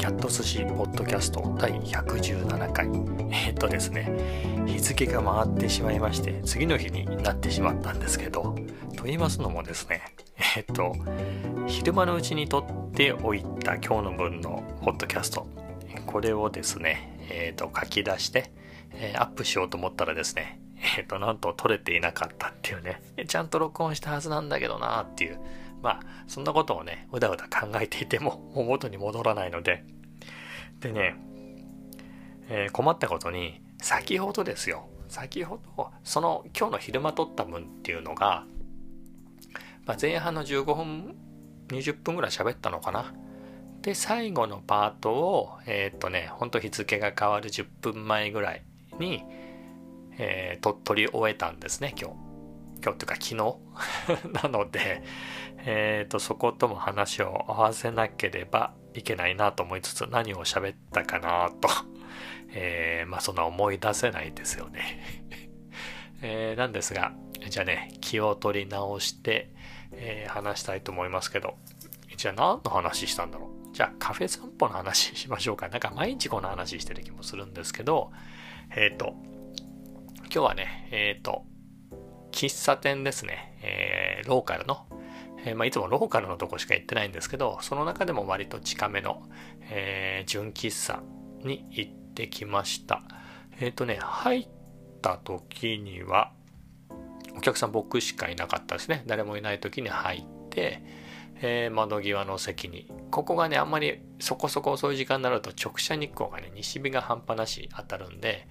キャット寿司ポッドキャスト第117回。え、っとですね日付が回ってしまいまして次の日になってしまったんですけどと言いますのもですねえ、っと昼間のうちに撮っておいた今日の分のポッドキャスト。これをですねえ、っと書き出して、えアップしようと思ったらですねえっ、と、なんと撮れていなかったっていうね、ちゃんと録音したはずなんだけどなっていう、まあ、そんなことをね、うだうだ考えていても、も う元に戻らないので、でね、えー、困ったことに、先ほどですよ、先ほど、その今日の昼間撮った分っていうのが、まあ、前半の15分、20分ぐらい喋ったのかな。で、最後のパートを、えー、っとね、ほんと日付が変わる10分前ぐらいに、えー、と取り終えたんですね今日。今日っていうか昨日？なので、えーと、そことも話を合わせなければいけないなと思いつつ何を喋ったかなと、えー、まあそんな思い出せないですよね、えー、なんですがじゃあね気を取り直して、えー、話したいと思いますけどじゃあ何の話したんだろう？じゃあカフェ散歩の話しましょうか。なんか毎日この話してる気もするんですけどえっ、ー、と今日はね、えっ、ー、と、喫茶店ですね、えー、ローカルの、えー、まあ、いつもローカルのとこしか行ってないんですけど、その中でも割と近めの、えー、純喫茶に行ってきました。えっ、とね、入った時には、お客さん僕しかいなかったですね。誰もいない時に入って、えー、窓際の席に。ここがね、あんまりそこそこ遅い時間になると直射日光がね、西日が半端なし当たるんで、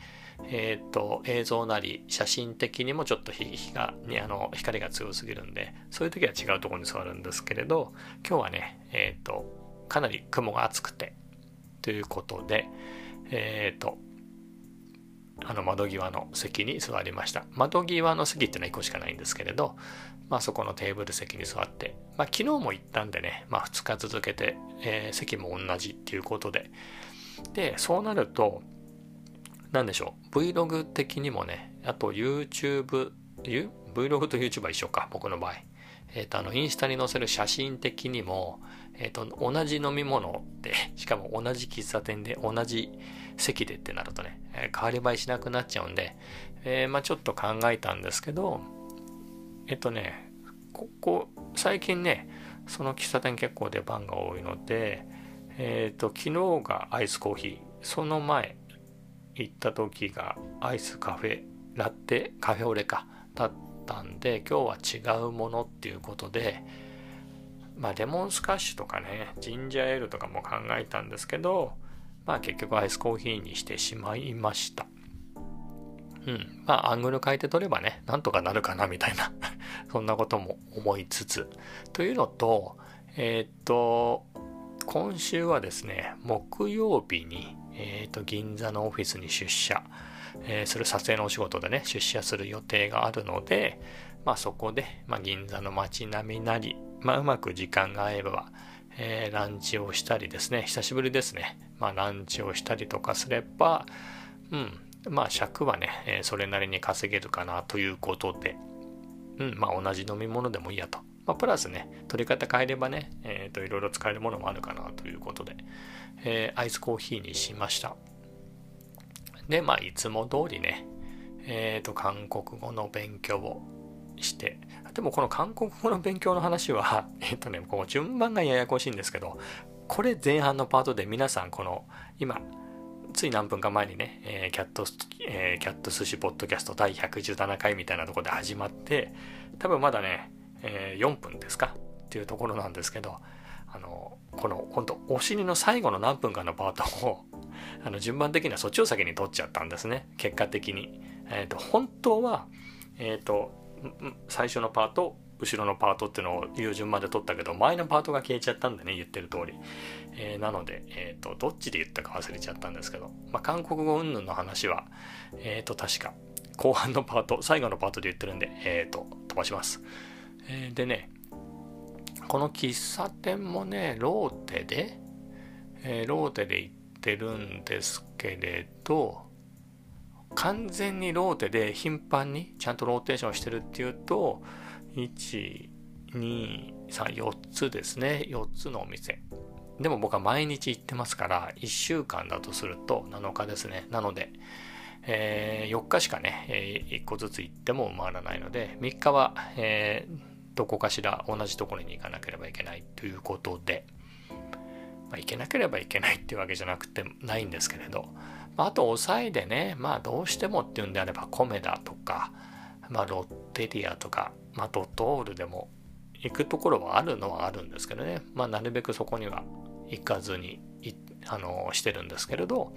えっ、ー、と、映像なり写真的にもちょっと日が、にあの、光が強すぎるんで、そういう時は違うところに座るんですけれど、今日はね、えっ、ー、と、かなり雲が厚くて、ということで、えっ、ー、と、あの窓際の席に座りました。窓際の席ってのは1個しかないんですけれど、まあそこのテーブル席に座って、まあ昨日も行ったんでね、まあ2日続けて、えー、席も同じっていうことで、で、そうなると、何でしょう？Vlog 的にもねあと YouTube Vlog と YouTube は一緒か僕の場合。えっ、ー、とあのインスタに載せる写真的にもえっ、ー、と同じ飲み物で しかも同じ喫茶店で同じ席でってなるとね、えー、変わり映えしなくなっちゃうんで、えまあちょっと考えたんですけどえっ、とねここ最近ねその喫茶店結構出番が多いのでえっ、と昨日がアイスコーヒー。その前行った時がアイスカフェラテカフェオレかだったんで今日は違うものっていうことでまあレモンスカッシュとかねジンジャーエールとかも考えたんですけどまあ結局アイスコーヒーにしてしまいました。うん。まあアングル変えて取ればねなんとかなるかなみたいな そんなことも思いつつ。というのとえー、っと今週はですね木曜日にえーと、銀座のオフィスに出社、えー、する撮影のお仕事でね出社する予定があるので、まあ、そこで、まあ、銀座の街並みなり、まあ、うまく時間が合えば、えー、ランチをしたりですね久しぶりですね、まあ、ランチをしたりとかすればうんまあ尺はね、え、それなりに稼げるかなということで、うんまあ、同じ飲み物でもいいやと。まあ、プラスね、取り方変えればね、えっ、ー、と、いろいろ使えるものもあるかなということで、えー、アイスコーヒーにしました。で、まあ、いつも通りね、えっ、ー、と、韓国語の勉強をして、でもこの韓国語の勉強の話は、えっ、とね、こう順番がややこしいんですけど、これ前半のパートで皆さんこの、今、つい何分か前にね、えー、キャット、えー、キャット寿司ポッドキャスト第117回みたいなとこで始まって、多分まだね、えー、4分ですか？っていうところなんですけど、あの、この本当お尻の最後の何分かのパートを、あの、順番的にはそっちを先に取っちゃったんですね。結果的に。えっ、ー、と、本当は、えっ、ー、と、最初のパート、後ろのパートっていうのを言う順番で取ったけど、前のパートが消えちゃったんでね、言ってる通り。えー、なので、えっ、と、どっちで言ったか忘れちゃったんですけど、まあ、韓国語云々の話は、えっ、と、確か、後半のパート、最後のパートで言ってるんで、えっ、と、飛ばします。えー、でね、この喫茶店もね、ローテで、えー、ローテで行ってるんですけれど、完全にローテで頻繁にちゃんとローテーションしてるっていうと、1、2、3、4つですね。4つのお店。でも僕は毎日行ってますから、1週間だとすると7日ですね。なので、えー、4日しかね、えー、1個ずつ行っても回らないので、3日は、えー、どこかしら同じところに行かなければいけないということで、まあ、行けなければいけないっていうわけじゃなくてないんですけれど、まあ、あと抑えでね、まあどうしてもっていうんであればコメダとか、まあロッテリアとか、まあドトールでも行くところはあるのはあるんですけどね、まあなるべくそこには行かずに、あの、してるんですけれど、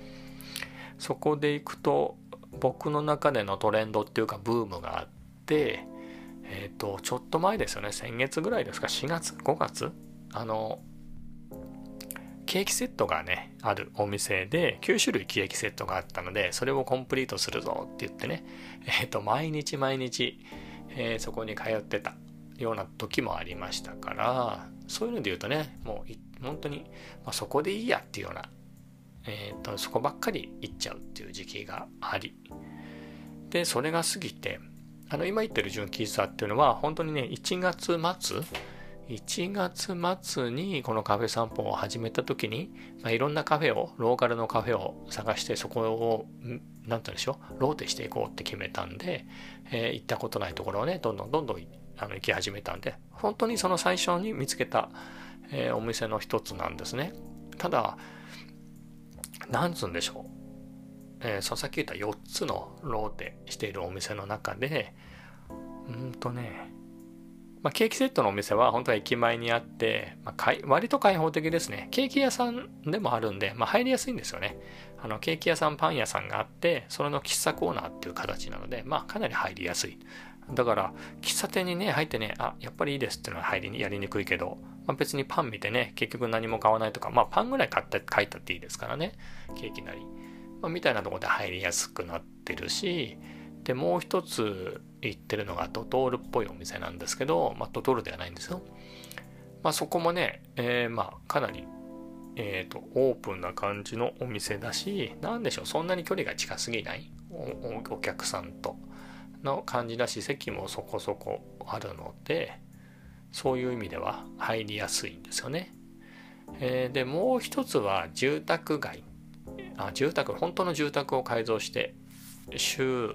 そこで行くと僕の中でのトレンドっていうかブームがあって、えっ、ー、と、ちょっと前ですよね、先月ぐらいですか、4月 ?5 月？あの、ケーキセットがね、あるお店で、9種類ケーキセットがあったので、それをコンプリートするぞって言ってね、えっ、ー、と、毎日毎日、えー、そこに通ってたような時もありましたから、そういうので言うとね、もう本当に、まあ、そこでいいやっていうような、えっ、ー、と、そこばっかり行っちゃうっていう時期があり、で、それが過ぎて、あの、今言ってる純喫茶っていうのは、本当にね、1月末1月末にこのカフェ散歩を始めた時に、まあ、いろんなカフェを、ローカルのカフェを探してそこを、なんて言うんでしょう、ローテしていこうって決めたんで、えー、行ったことないところをね、どんどんどんどんあの行き始めたんで、本当にその最初に見つけた、えー、お店の一つなんですね。ただ、なんつうんでしょう。えー、さっき言った4つのローテしているお店の中で、うんとね、まあ、ケーキセットのお店は本当は駅前にあって、まあ、割と開放的ですね。ケーキ屋さんでもあるんで、まあ、入りやすいんですよね。あの、ケーキ屋さん、パン屋さんがあって、それの喫茶コーナーっていう形なので、まあ、かなり入りやすい。だから、喫茶店にね、入ってね、あ、やっぱりいいですっていうのは入りに、やりにくいけど、まあ、別にパン見てね、結局何も買わないとか、まあ、パンぐらい買って、書いたっていいですからね。ケーキなり。まあ、みたいなとこで入りやすくなってるし、で、もう一つ行ってるのがドトールっぽいお店なんですけど、まあ、ドトールではないんですよ。まあ、そこもね、えー、まあ、かなり、え、ー、と、オープンな感じのお店だし、なんでしょう、そんなに距離が近すぎない？お客さんとの感じだし、席もそこそこあるので、そういう意味では入りやすいんですよね。えー、で、もう一つは住宅街。あ住宅、本当の住宅を改造して、週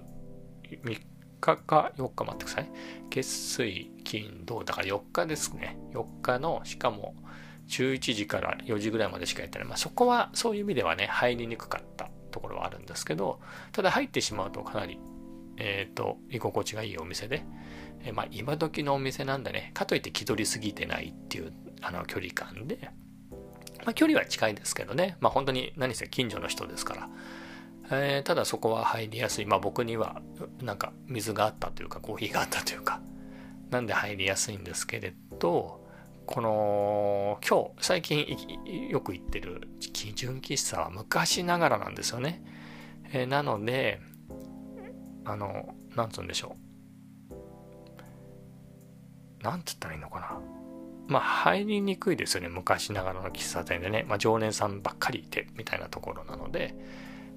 3日か4日待ってください。月水金土だから4日ですね。4日のしかも11時から4時ぐらいまでしかやってない。まあ、そこはそういう意味ではね入りにくかったところはあるんですけどただ入ってしまうとかなりえっ、ー、と居心地がいいお店で、えー、まあ今時のお店なんでねかといって気取りすぎてないっていうあの距離感でまあ距離は近いですけどねまあ本当に何せ近所の人ですからえー、ただそこは入りやすい。まあ僕にはなんか水があったというかコーヒーがあったというか、なんで入りやすいんですけれど、この今日最近よく行ってる基準喫茶は昔ながらなんですよね。えー、なので、あの、なんつうんでしょう。なんつったらいいのかな。まあ入りにくいですよね。昔ながらの喫茶店でね。まあ常連さんばっかりいてみたいなところなので、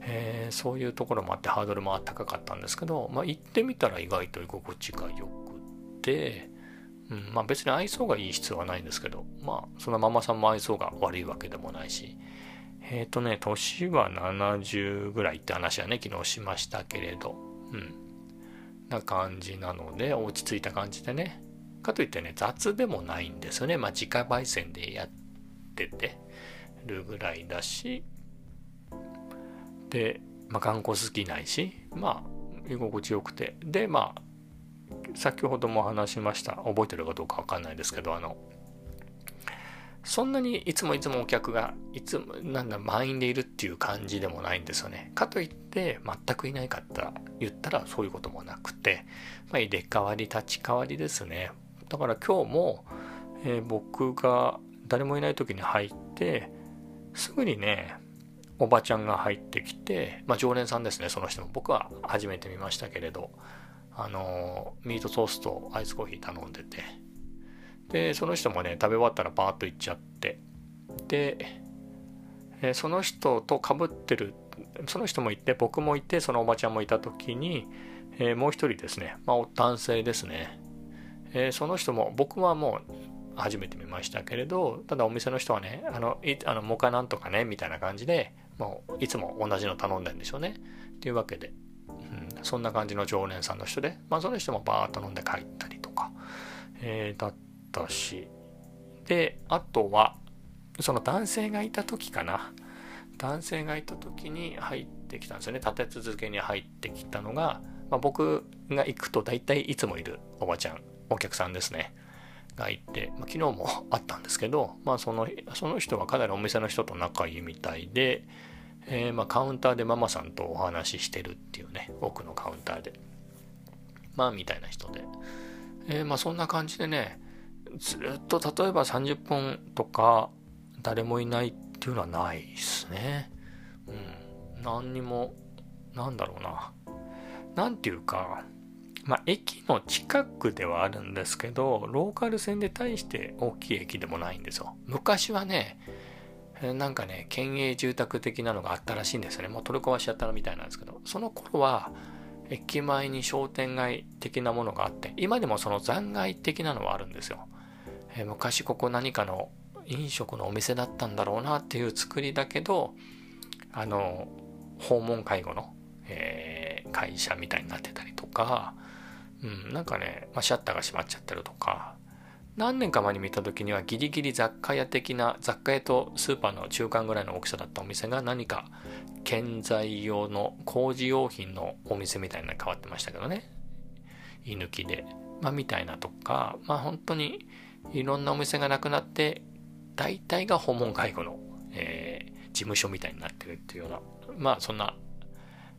えー、そういうところもあってハードルも高かったんですけど、まあ、行ってみたら意外と居心地が良くて、うんまあ、別に愛想がいい必要はないんですけど、まあ、そのママさんも愛想が悪いわけでもないし、えっ、ー、とね、年は70ぐらいって話はね、昨日しましたけれど、うん。な感じなので、落ち着いた感じでね。かといってね、雑でもないんですよね。まあ、自家焙煎でやっててるぐらいだし、で、まあ、頑固好きないし、まあ、居心地よくて。で、まあ、先ほども話しました。覚えてるかどうかわかんないですけど、あの、そんなにいつもいつもお客がいつもなんだ満員でいるっていう感じでもないんですよね。かといって全くいないかったら言ったらそういうこともなくて、まあ、入れ替わり立ち替わりですね。だから今日も、えー、僕が誰もいない時に入ってすぐにねおばちゃんが入ってきて、まあ、常連さんですね、その人も。僕は初めて見ましたけれど、あの、ミートソースとアイスコーヒー頼んでて、で、その人もね、食べ終わったらパーッと行っちゃって、で、えその人とかぶってる、その人もいて、僕もいて、そのおばちゃんもいた時に、えー、もう一人ですね、まあ、男性ですね。えー、その人も、僕はもう、初めて見ましたけれど、ただお店の人はね、あの、いあのモカなんとかね、みたいな感じで、もういつも同じの頼んでんでしょうね。っていうわけで、うん、そんな感じの常連さんの人で、まあその人もバーッと飲んで帰ったりとか、えー、だったし、で、あとは、その男性がいた時かな。男性がいた時に入ってきたんですよね。立て続けに入ってきたのが、まあ、僕が行くと大体いつもいるおばちゃん、お客さんですね。がいて、まあ、昨日も あったんですけど、まあ、そのその人はかなりお店の人と仲いいみたいで、えー、まあカウンターでママさんとお話ししてるっていうね奥のカウンターで。まあみたいな人で、えー、まあそんな感じでねずっと例えば30分とか誰もいないっていうのはないですね。うん。何にもなんだろうな。何ていうかまあ、駅の近くではあるんですけど、ローカル線で大して大きい駅でもないんですよ。昔はね、なんかね、県営住宅的なのがあったらしいんですよね。もう取り壊しちゃったみたいなんですけど、その頃は、駅前に商店街的なものがあって、今でもその残骸的なのはあるんですよ。え昔ここ何かの飲食のお店だったんだろうなっていう作りだけど、あの、訪問介護の、えー、会社みたいになってたりとか、うん、なんかね、まあ、シャッターが閉まっちゃってるとか、何年か前に見た時にはギリギリ雑貨屋的な雑貨屋とスーパーの中間ぐらいの大きさだったお店が何か建材用の工事用品のお店みたいなの変わってましたけどね。居抜きで。まあみたいなとか。まあ本当にいろんなお店がなくなって大体が訪問介護の、えー、事務所みたいになってるっていうような。まあそんな、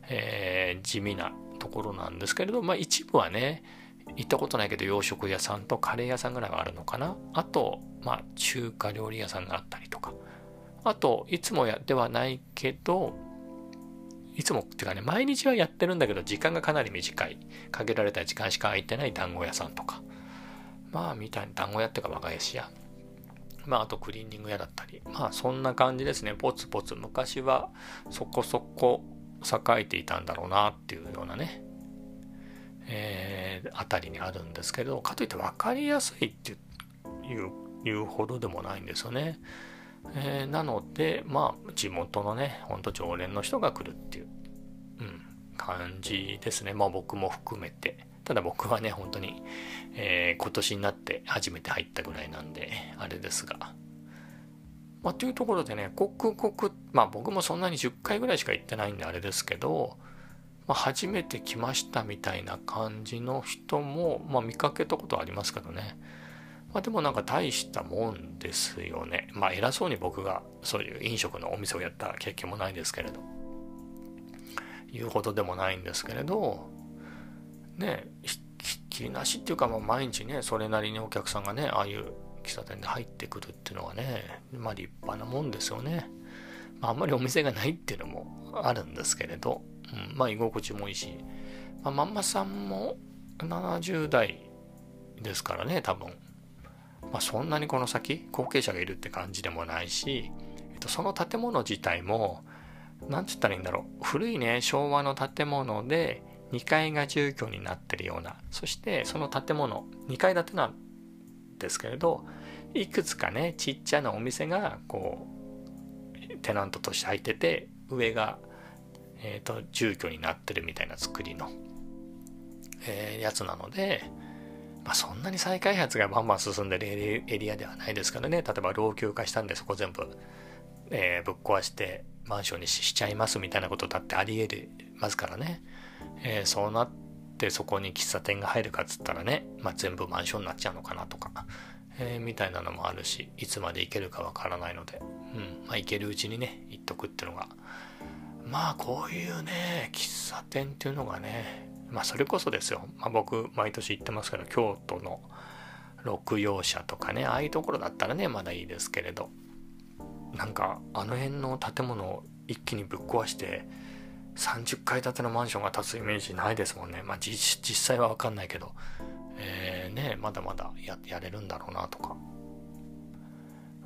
えー、地味なところなんですけれどまあ一部はね行ったことないけど洋食屋さんとカレー屋さんぐらいはあるのかなあと、まあ中華料理屋さんがあったりとか。あと、いつもやってはないけど、いつもっていうかね、毎日はやってるんだけど、時間がかなり短い。限られた時間しか空いてない団子屋さんとか。まあ、みたいな団子屋っていうか和菓子屋。まあ、あとクリーニング屋だったり。まあ、そんな感じですね。ポツポツ。昔はそこそこ栄えていたんだろうなっていうようなね。えー、あたりにあるんですけどかといって分かりやすいっていうほどでもないんですよね。えー、なのでまあ地元のねほんと常連の人が来るっていう、うん、感じですねまあ僕も含めてただ僕はね本当に、えー、今年になって初めて入ったぐらいなんであれですが。まあ、というところでね、刻々、まあ僕もそんなに10回ぐらいしか行ってないんであれですけど、まあ、初めて来ましたみたいな感じの人も、まあ、見かけたことありますけどね。まあ、でもなんか大したもんですよね。まあ偉そうに僕がそういう飲食のお店をやった経験もないですけれど。言うほどでもないんですけれど、ね、ひっきりなしっていうか、まあ、毎日ね、それなりにお客さんがね、ああいう喫茶店で入ってくるっていうのはね、まあ立派なもんですよね。まあ、あんまりお店がないっていうのもあるんですけれど、うん、まあ居心地もいいし、まあ、ママさんも70代ですからね、多分。まあ、そんなにこの先、後継者がいるって感じでもないし、えっと、その建物自体も、なんつったらいいんだろう。古いね、昭和の建物で、2階が住居になってるような、そしてその建物、2階建てなんですけれど、いくつかね、ちっちゃなお店が、こう、テナントとして入ってて、上がえ、ー、と、住居になってるみたいな作りの、えー、やつなので、まあ、そんなに再開発がバンバン進んでるエリアではないですからね。例えば老朽化したんでそこ全部、えー、ぶっ壊してマンションにしちゃいますみたいなことだってあり得ますからね。えー、そうなってそこに喫茶店が入るかっつったらね、まあ、全部マンションになっちゃうのかなとか、えー、みたいなのもあるし、いつまで行けるかわからないので、うん、まあ、行けるうちにね、行っとくっていうのが、まあこういうね、喫茶店っていうのがね、まあそれこそですよ。まあ僕毎年行ってますから、京都の六葉社とかね、ああいうところだったらね、まだいいですけれど、なんかあの辺の建物を一気にぶっ壊して、30階建てのマンションが建つイメージないですもんね。まあ実際はわかんないけど、えー、ね、まだまだややれるんだろうなとか。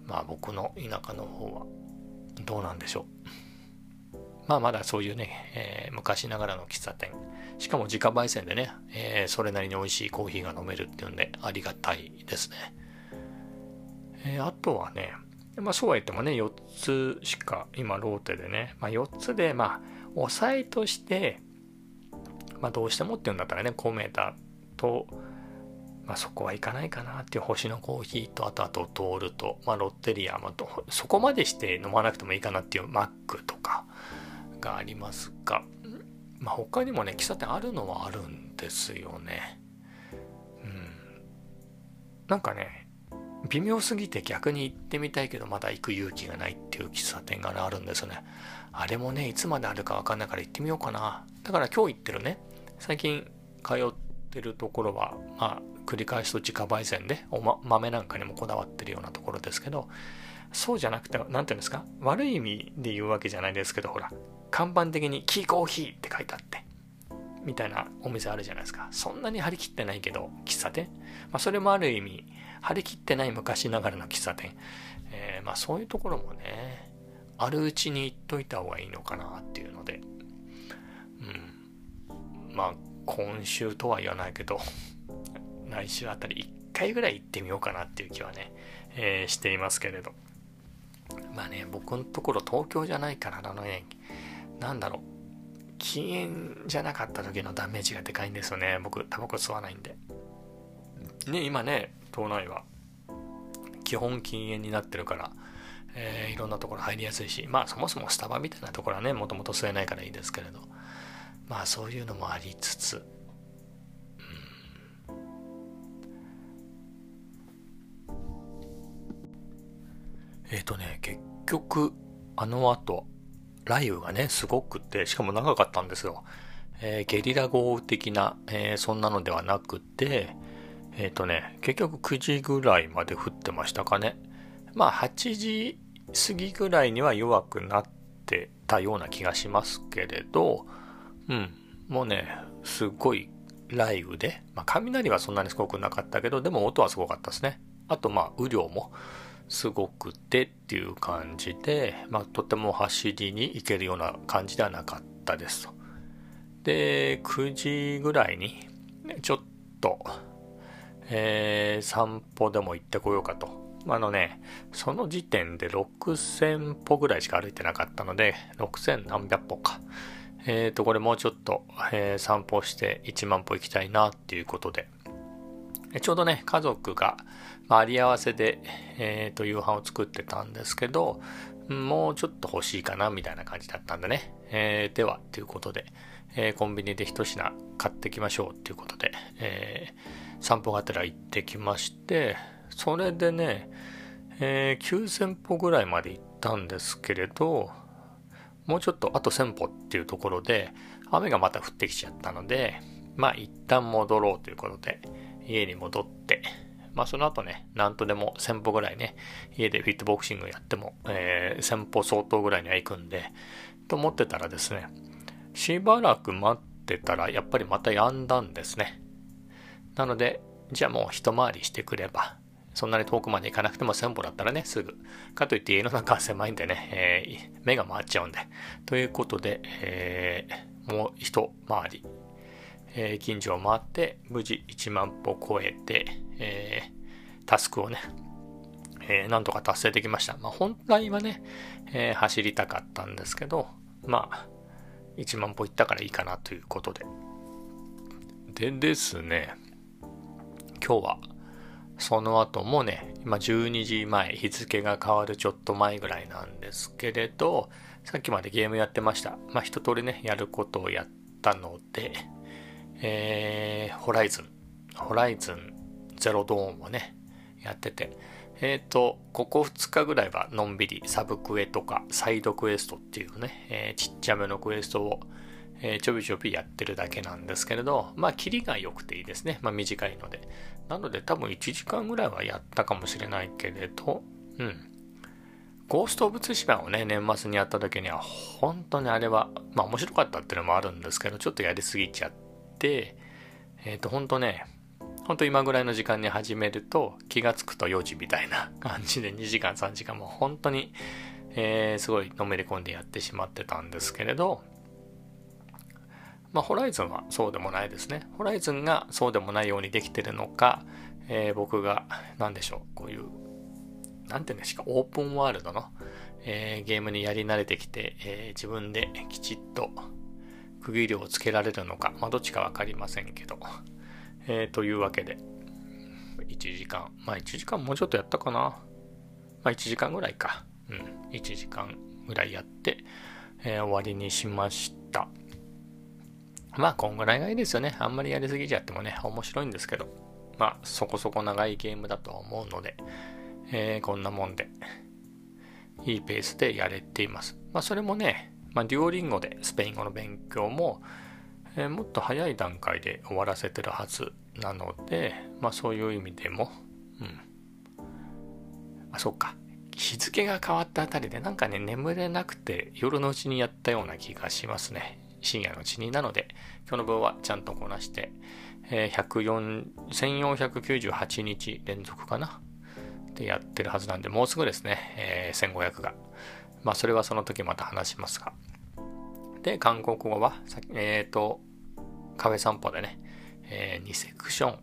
まあ僕の田舎の方はどうなんでしょう。まあまだそういうね、えー、昔ながらの喫茶店。しかも自家焙煎でね、えー、それなりに美味しいコーヒーが飲めるっていうんでありがたいですね。えー、あとはね、まあそうは言ってもね、4つしか今ローテでね、まあ4つで、まあ抑えとして、まあどうしてもっていうんだったらね、コメダと、まあそこはいかないかなっていう星のコーヒーと、あとあとトールと、まあロッテリア、まあそこまでして飲まなくてもいいかなっていうマックとかがありますが、まあ他にもね、喫茶店あるのはあるんですよね。うん。なんかね、微妙すぎて逆に行ってみたいけどまだ行く勇気がないっていう喫茶店があるんですよね。あれもね、いつまであるかわかんないから行ってみようかな。だから今日行ってるね、最近通ってるところは、まあ、繰り返しと自家焙煎でお、ま、豆なんかにもこだわってるようなところですけど、そうじゃなくて、何て言うんですか？悪い意味で言うわけじゃないですけど、ほら、看板的にキーコーヒーって書いてあって、みたいなお店あるじゃないですか。そんなに張り切ってないけど、喫茶店まあ、それもある意味、張り切ってない昔ながらの喫茶店。えー、まあそういうところもね、あるうちに行っといた方がいいのかなっていうので、うん。まあ今週とは言わないけど、来週あたり1回ぐらい行ってみようかなっていう気はね、えー、していますけれど。まあね、僕のところ東京じゃないからなのね、なんだろう、禁煙じゃなかった時のダメージがでかいんですよね。僕、タバコ吸わないんで。ね、今ね、島内は基本禁煙になってるから、えー、いろんなところ入りやすいし、まあそもそもスタバみたいなところはね、もともと吸えないからいいですけれど、まあそういうのもありつつ、うん、えっ、ー、とね、結局、あの後、雷雨がね、すごくて、しかも長かったんですよ。えー、ゲリラ豪雨的な、えー、そんなのではなくて、えっ、ー、とね、結局9時ぐらいまで降ってましたかね。まあ8時過ぎぐらいには弱くなってたような気がしますけれど、うん、もうね、すごい雷雨で、まあ雷はそんなにすごくなかったけど、でも音はすごかったですね。あとまあ雨量もすごくてっていう感じで、まあとても走りに行けるような感じではなかったですと。で、9時ぐらいに、ちょっと、えー、散歩でも行ってこようかと。あのね、その時点で6000歩ぐらいしか歩いてなかったので、6000何百歩か。えっ、ー、と、これもうちょっと、えー、散歩して1万歩行きたいなっていうことで、ちょうどね、家族が、まあ、あり合わせで、えっ、ー、と、夕飯を作ってたんですけど、もうちょっと欲しいかな、みたいな感じだったんでね。えー、では、ということで、えー、コンビニで一品買ってきましょうっていうことで、えー散歩がてら行ってきまして、それでね、えー、9000歩ぐらいまで行ったんですけれど、もうちょっとあと1000歩っていうところで、雨がまた降ってきちゃったので、まあ一旦戻ろうということで、家に戻って、まあその後ね、なんとでも1000歩ぐらいね、家でフィットボクシングやっても、えー、1000歩相当ぐらいには行くんで、と思ってたらですね、しばらく待ってたら、やっぱりまた止んだんですね。なので、じゃあもう一回りしてくれば、そんなに遠くまで行かなくても1000歩だったらね、すぐ。かといって家の中は狭いんでね、えー、目が回っちゃうんで。ということで、えー、もう一回り、え、近所を回って、無事1万歩超えて、えー、タスクをね、えー、なんとか達成できました。まあ、本来はね、えー、走りたかったんですけど、まあ、1万歩行ったからいいかなということで。でですね、今日はその後もね、今12時前、日付が変わるちょっと前ぐらいなんですけれど、さっきまでゲームやってました。まあ一通りね、やることをやったので、えー、ホライズン、ホライズンゼロドーンをね、やってて、えっ、ー、と、ここ2日ぐらいはのんびりサブクエとかサイドクエストっていうね、えー、ちっちゃめのクエストを、えー、ちょびちょびやってるだけなんですけれど、まあ、キリが良くていいですね。まあ、短いので。なので多分1時間ぐらいはやったかもしれないけれど、うん。ゴースト・オブ・ツシバをね、年末にやった時には、本当にあれは、まあ面白かったっていうのもあるんですけど、ちょっとやりすぎちゃって、えっ、ー、と、本当ね、本当今ぐらいの時間に始めると、気がつくと4時みたいな感じで2時間3時間も本当に、えー、すごいのめり込んでやってしまってたんですけれど、まあ、ホライズンはそうでもないですね。ホライズンがそうでもないようにできてるのか、えー、僕が何でしょう、こういうなんていうんですか、オープンワールドの、えー、ゲームにやり慣れてきて、え、自分できちっと区切りをつけられるのか、まあ、どっちかわかりませんけど、えー、というわけで、1時間、まあ1時間もうちょっとやったかな。まあ1時間ぐらいか。うん、1時間ぐらいやって、えー、終わりにしました。まあこんぐらいがいいですよね。あんまりやりすぎちゃってもね、面白いんですけど、まあそこそこ長いゲームだと思うので、えー、こんなもんで、いいペースでやれています。まあそれもね、まあ、デュオリンゴでスペイン語の勉強も、えー、もっと早い段階で終わらせてるはずなので、まあそういう意味でも、うん。あ、そっか。日付が変わったあたりでなんかね、眠れなくて夜のうちにやったような気がしますね。深夜のうちに。なので、今日の分はちゃんとこなして、えー、1498日連続かな？でやってるはずなんで、もうすぐですね、えー、1500が。まあ、それはその時また話しますが。で、韓国語は、えっ、ー、と、カフェ散歩でね、えー、2セクション。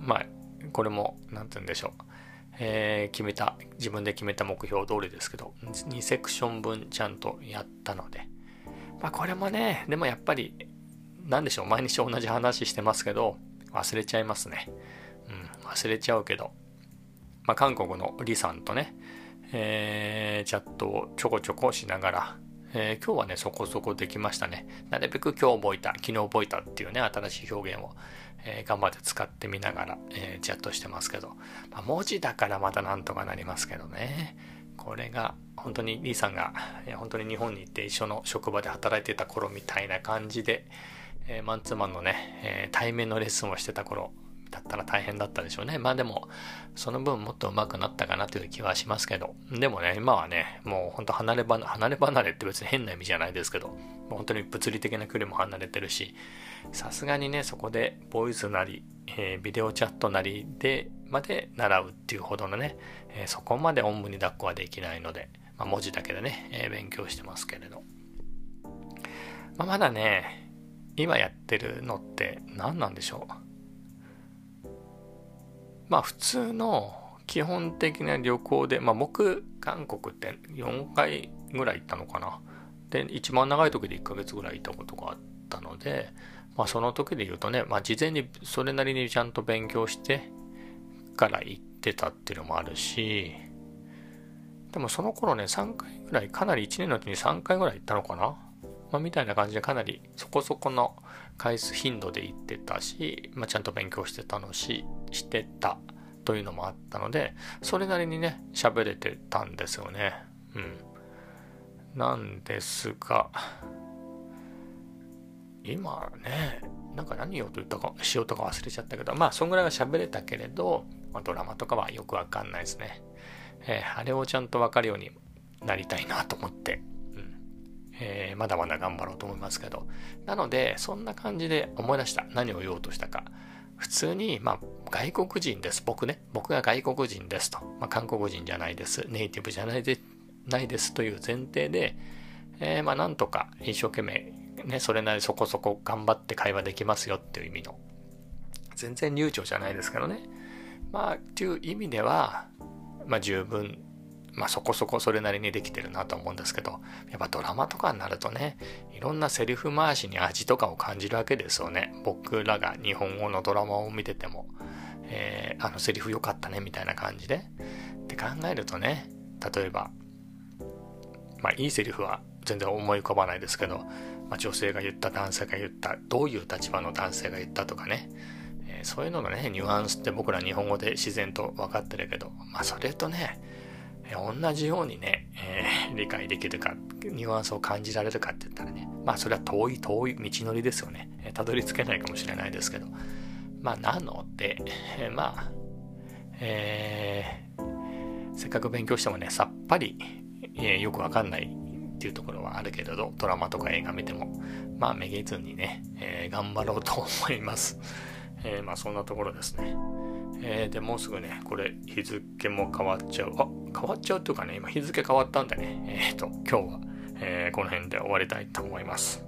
まあ、これも、なんて言うんでしょう。えー、決めた、自分で決めた目標通りですけど、2セクション分ちゃんとやったので、まあこれもね、でもやっぱり、なんでしょう、毎日同じ話してますけど、忘れちゃいますね。うん、忘れちゃうけど、まあ韓国のリさんとね、えー、チャットをちょこちょこしながら、えー、今日はね、そこそこできましたね。なるべく今日覚えた、昨日覚えたっていうね、新しい表現を、えー、頑張って使ってみながら、えー、チャットしてますけど、まあ、文字だからまたなんとかなりますけどね。これが本当にリーさんが本当に日本に行って一緒の職場で働いてた頃みたいな感じで、えー、マンツーマンのね、えー、対面のレッスンをしてた頃だったら大変だったでしょうね。まあでも、その分もっと上手くなったかなという気はしますけど、でもね、今はね、もう本当離れ離れ、離れ離れって別に変な意味じゃないですけど、本当に物理的な距離も離れてるし、さすがにね、そこでボイスなり、えー、ビデオチャットなりでまで習うっていうほどのね、えー、そこまでおんぶに抱っこはできないので、まあ、文字だけでね、えー、勉強してますけれど。まあ、まだね、今やってるのって何なんでしょう。まあ普通の基本的な旅行で、まあ僕、韓国って4回ぐらい行ったのかな。で、一番長い時で1ヶ月ぐらい行ったことがあったので、まあその時で言うとね、まあ事前にそれなりにちゃんと勉強してから行ってたっていうのもあるし、でもその頃ね、3回ぐらい、かなり1年のうちに3回ぐらい行ったのかな。まあ、みたいな感じでかなりそこそこの回数頻度で行ってたし、まあ、ちゃんと勉強してたのし、してたというのもあったので、それなりにね、喋れてたんですよね。うん。なんですが、今ね、なんか何言おうと言ったか、しようとか忘れちゃったけど、まあ、そんぐらいは喋れたけれど、まあ、ドラマとかはよくわかんないですね。えー、あれをちゃんとわかるようになりたいなと思って、えー、まだまだ頑張ろうと思いますけど。なので、そんな感じで思い出した。何を言おうとしたか。普通に、まあ、外国人です。僕ね。僕が外国人ですと。まあ、韓国人じゃないです。ネイティブじゃないでないですという前提で、えー、まあ、なんとか一生懸命、ね、それなりそこそこ頑張って会話できますよっていう意味の。全然流暢じゃないですけどね。まあ、っていう意味では、まあ、十分まあそこそこそれなりにできてるなと思うんですけど、やっぱドラマとかになるとね、いろんなセリフ回しに味とかを感じるわけですよね。僕らが日本語のドラマを見てても、えー、あのセリフ良かったねみたいな感じで。って考えるとね、例えば、まあいいセリフは全然思い浮かばないですけど、まあ、女性が言った男性が言ったどういう立場の男性が言ったとかね、え、そういうののねニュアンスって僕ら日本語で自然と分かってるけどまあそれとね同じようにね、えー、理解できるか、ニュアンスを感じられるかって言ったらね、まあそれは遠い遠い道のりですよね。たどり着けないかもしれないですけど。まあなので、えー、まあ、えー、せっかく勉強してもね、さっぱり、え、よくわかんないっていうところはあるけれど、ドラマとか映画見ても、まあめげずにね、え、頑張ろうと思います。え、まあそんなところですね。えー、で、もうすぐね、これ日付も変わっちゃう。あ、変わっちゃうというかね、今日付変わったんでね、えっ、ー、と、今日は、えー、この辺で終わりたいと思います。